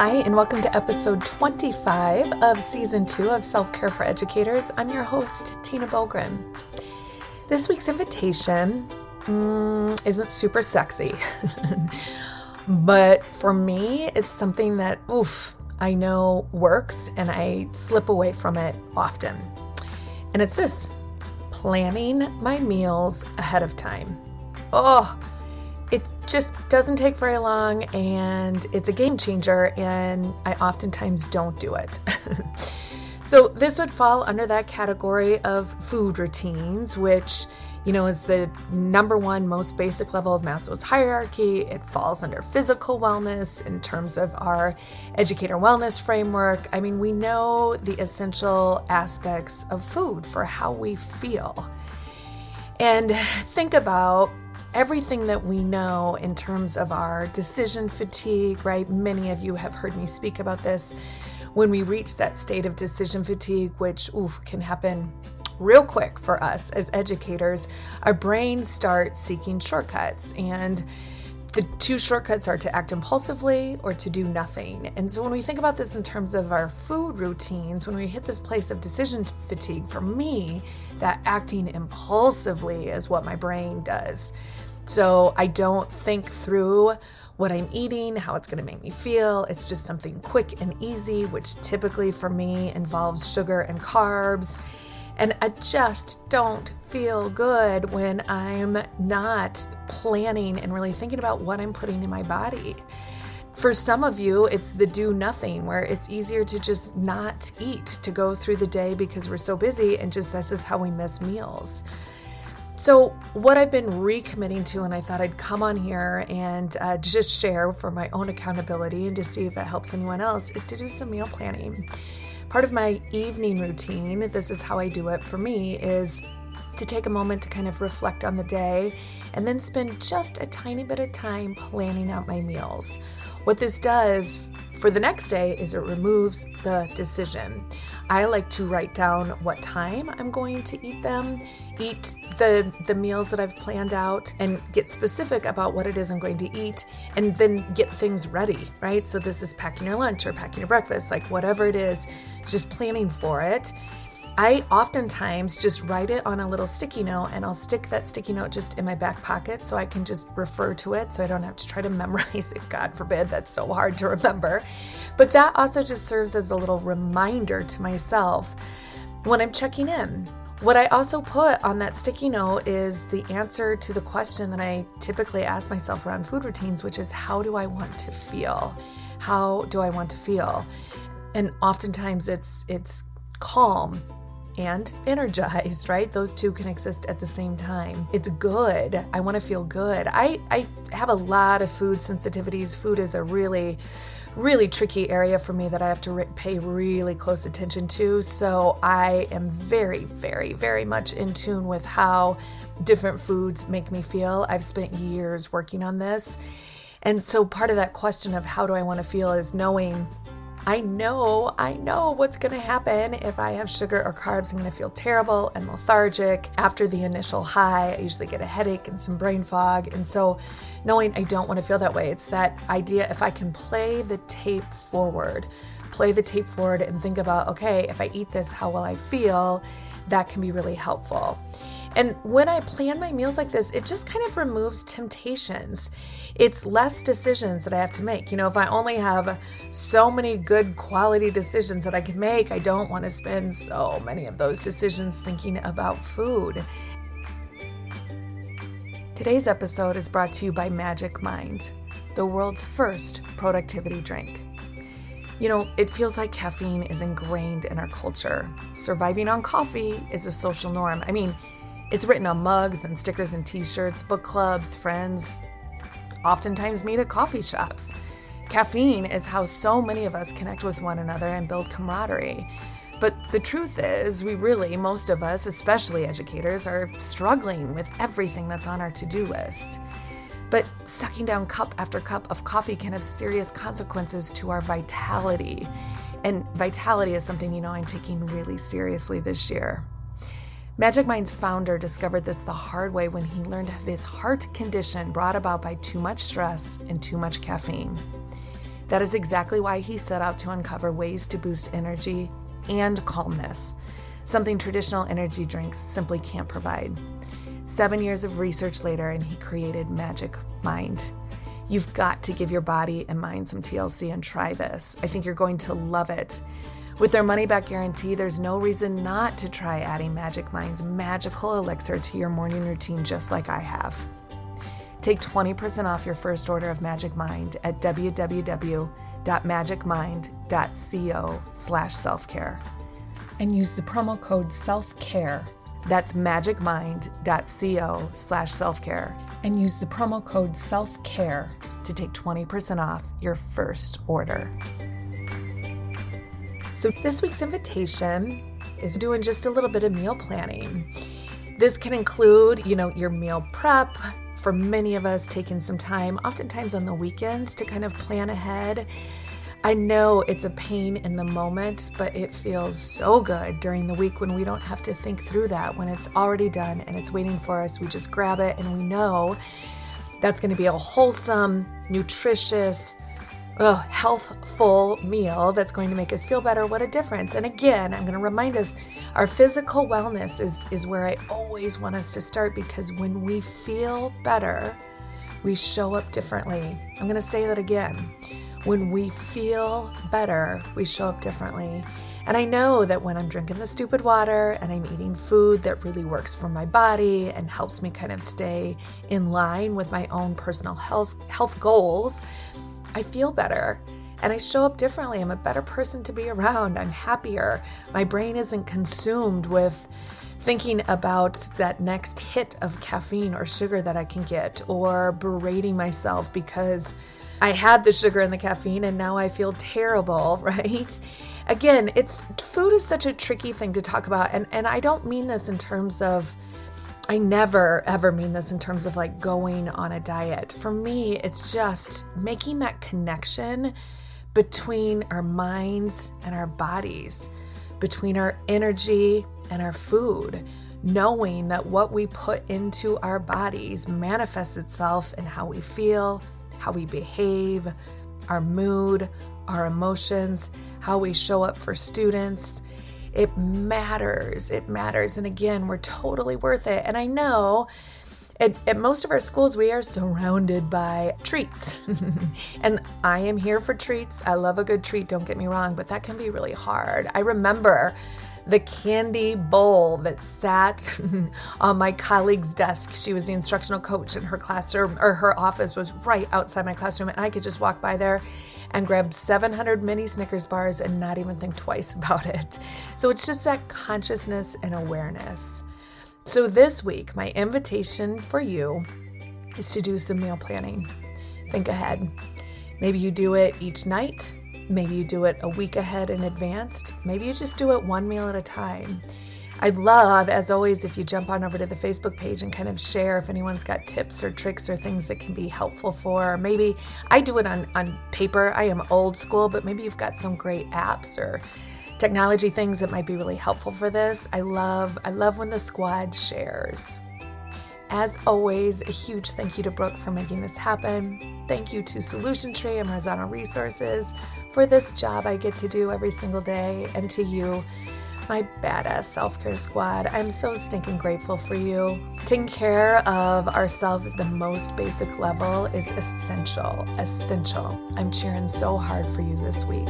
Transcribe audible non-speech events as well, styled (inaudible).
Hi, and welcome to episode 25 of season two of Self Care for Educators. I'm your host, Tina Boogren. This week's invitation mm, isn't super sexy, (laughs) but for me, it's something that, oof, I know works and I slip away from it often. And it's this planning my meals ahead of time. Oh, it just doesn't take very long and it's a game changer, and I oftentimes don't do it. (laughs) so, this would fall under that category of food routines, which you know, is the number one most basic level of Maslow's hierarchy. It falls under physical wellness in terms of our educator wellness framework. I mean, we know the essential aspects of food for how we feel. And think about everything that we know in terms of our decision fatigue, right? Many of you have heard me speak about this. When we reach that state of decision fatigue, which oof, can happen real quick for us as educators, our brains start seeking shortcuts. And the two shortcuts are to act impulsively or to do nothing. And so when we think about this in terms of our food routines, when we hit this place of decision fatigue, for me, that acting impulsively is what my brain does. So I don't think through what I'm eating, how it's going to make me feel. It's just something quick and easy, which typically for me involves sugar and carbs. And I just don't feel good when I'm not planning and really thinking about what I'm putting in my body. For some of you, it's the do nothing where it's easier to just not eat, to go through the day because we're so busy and just this is how we miss meals. So, what I've been recommitting to, and I thought I'd come on here and uh, just share for my own accountability and to see if it helps anyone else, is to do some meal planning part of my evening routine, this is how I do it for me, is to take a moment to kind of reflect on the day and then spend just a tiny bit of time planning out my meals. What this does for the next day is it removes the decision. I like to write down what time I'm going to eat them, eat the the meals that I've planned out and get specific about what it is I'm going to eat and then get things ready, right? So this is packing your lunch or packing your breakfast, like whatever it is, just planning for it I oftentimes just write it on a little sticky note and I'll stick that sticky note just in my back pocket so I can just refer to it so I don't have to try to (laughs) memorize it. God forbid, that's so hard to remember. But that also just serves as a little reminder to myself when I'm checking in. What I also put on that sticky note is the answer to the question that I typically ask myself around food routines, which is how do I want to feel? How do I want to feel? And oftentimes it's it's calm and energized, (laughs) right? Those two can exist at the same time. It's good. I want to feel good. I, I have a lot of food sensitivities. Food is a really, really tricky area for me that I have to re- pay really close attention to. So I am very, very, very much in tune with how different foods make me feel. I've spent years working on this. And so part of that question of how do I want to feel is knowing I know, I know what's to happen if I have sugar or carbs. I'm to feel terrible and lethargic. After the initial high, I usually get a headache and some brain fog. And so, knowing I don't want to feel that way, it's that idea if I can play the tape forward, play the tape forward and think about, okay, if I eat this, how will I feel? That can be really helpful. And when I plan my meals like this, it just kind of removes temptations. It's less decisions that I have to make. You know, if I only have so many good quality decisions that I can make, I don't want to spend so many of those decisions thinking about food. Today's episode is brought to you by Magic Mind, the world's first productivity drink. You know, it feels like caffeine is ingrained in our culture. Surviving on coffee is a social norm. I mean, it's written on mugs and stickers and t shirts, book clubs, friends oftentimes meet at coffee shops. Caffeine is how so many of us connect with one another and build camaraderie. But the truth is, we really, most of us, especially educators, are struggling with everything that's on our to do list. But sucking down cup after cup of coffee can have serious consequences to our vitality. And vitality is something you know I'm taking really seriously this year. Magic Mind's founder discovered this the hard way when he learned of his heart condition brought about by too much stress and too much caffeine. That is exactly why he set out to uncover ways to boost energy and calmness, something traditional energy drinks simply can't provide. Seven years of research later, and he created Magic Mind. You've got to give your body and mind some TLC and try this. I think you're going to love it. With their money back guarantee, there's no reason not to try adding Magic Mind's magical elixir to your morning routine just like I have. Take 20% off your first order of Magic Mind at www.magicmind.co slash self-care and use the promo code self-care. That's magicmind.co slash self-care and use the promo code self-care to take 20% off your first order. So this week's invitation is doing just a little bit of meal planning. This can include, you know, your meal prep, for many of us taking some time, oftentimes on the weekends, to kind of plan ahead. I know it's a pain in the moment, but it feels so good during the week when we don't have to think through that, when it's already done and it's waiting for us. We just grab it and we know that's going to be a wholesome, nutritious, oh, healthful meal that's going to make us feel better. What a difference. And again, I'm going to remind us our physical wellness is, is where I always want us to start because when we feel better, we show up differently. I'm going to say that again. When we feel better, we show up differently. And I know that when I'm drinking the stupid water and I'm eating food that really works for my body and helps me kind of stay in line with my own personal health health goals, I feel better and I show up differently. I'm a better person to be around. I'm happier. My brain isn't consumed with thinking about that next hit of caffeine or sugar that I can get or berating myself because I had the sugar and the caffeine and now I feel terrible, (laughs) right? Again, it's food is such a tricky thing to talk about and and I don't mean this in terms of I never ever mean this in terms of like going on a diet. For me, it's just making that connection between our minds and our bodies, between our energy and our food, knowing that what we put into our bodies manifests itself in how we feel, how we behave, our mood, our emotions, how we show up for students it matters. It matters. And again, we're totally worth it. And I know at, at, most of our schools, we are surrounded by treats. (laughs) and I am here for treats. I love a good treat, don't get me wrong, but that can be really hard. I remember the candy bowl that sat (laughs) on my colleague's desk. She was the instructional coach, and her classroom or her office was right outside my classroom, and I could just walk by there and grab 700 mini Snickers bars and not even think twice (laughs) about it. So it's just that consciousness and awareness. So this week, my invitation for you is to do some meal planning. Think ahead. Maybe you do it each night. Maybe you do it a week ahead in advance. Maybe you just do it one meal at a time. I'd love, as always, if you jump on over to the Facebook page and kind of share if anyone's got tips or tricks or things that can be helpful for. Maybe I do it on, on paper. I am old school, but maybe you've got some great apps or technology things that might be really helpful for this. I love, I love when the squad shares. As always, a huge thank you to Brooke for making this happen. Thank you to Solution Tree and Marzano Resources for this job I get to do every single day, and to you my badass self care squad. I'm so stinking grateful for you. Taking care of ourselves at the most basic level is essential. Essential. I'm cheering so hard for you this week.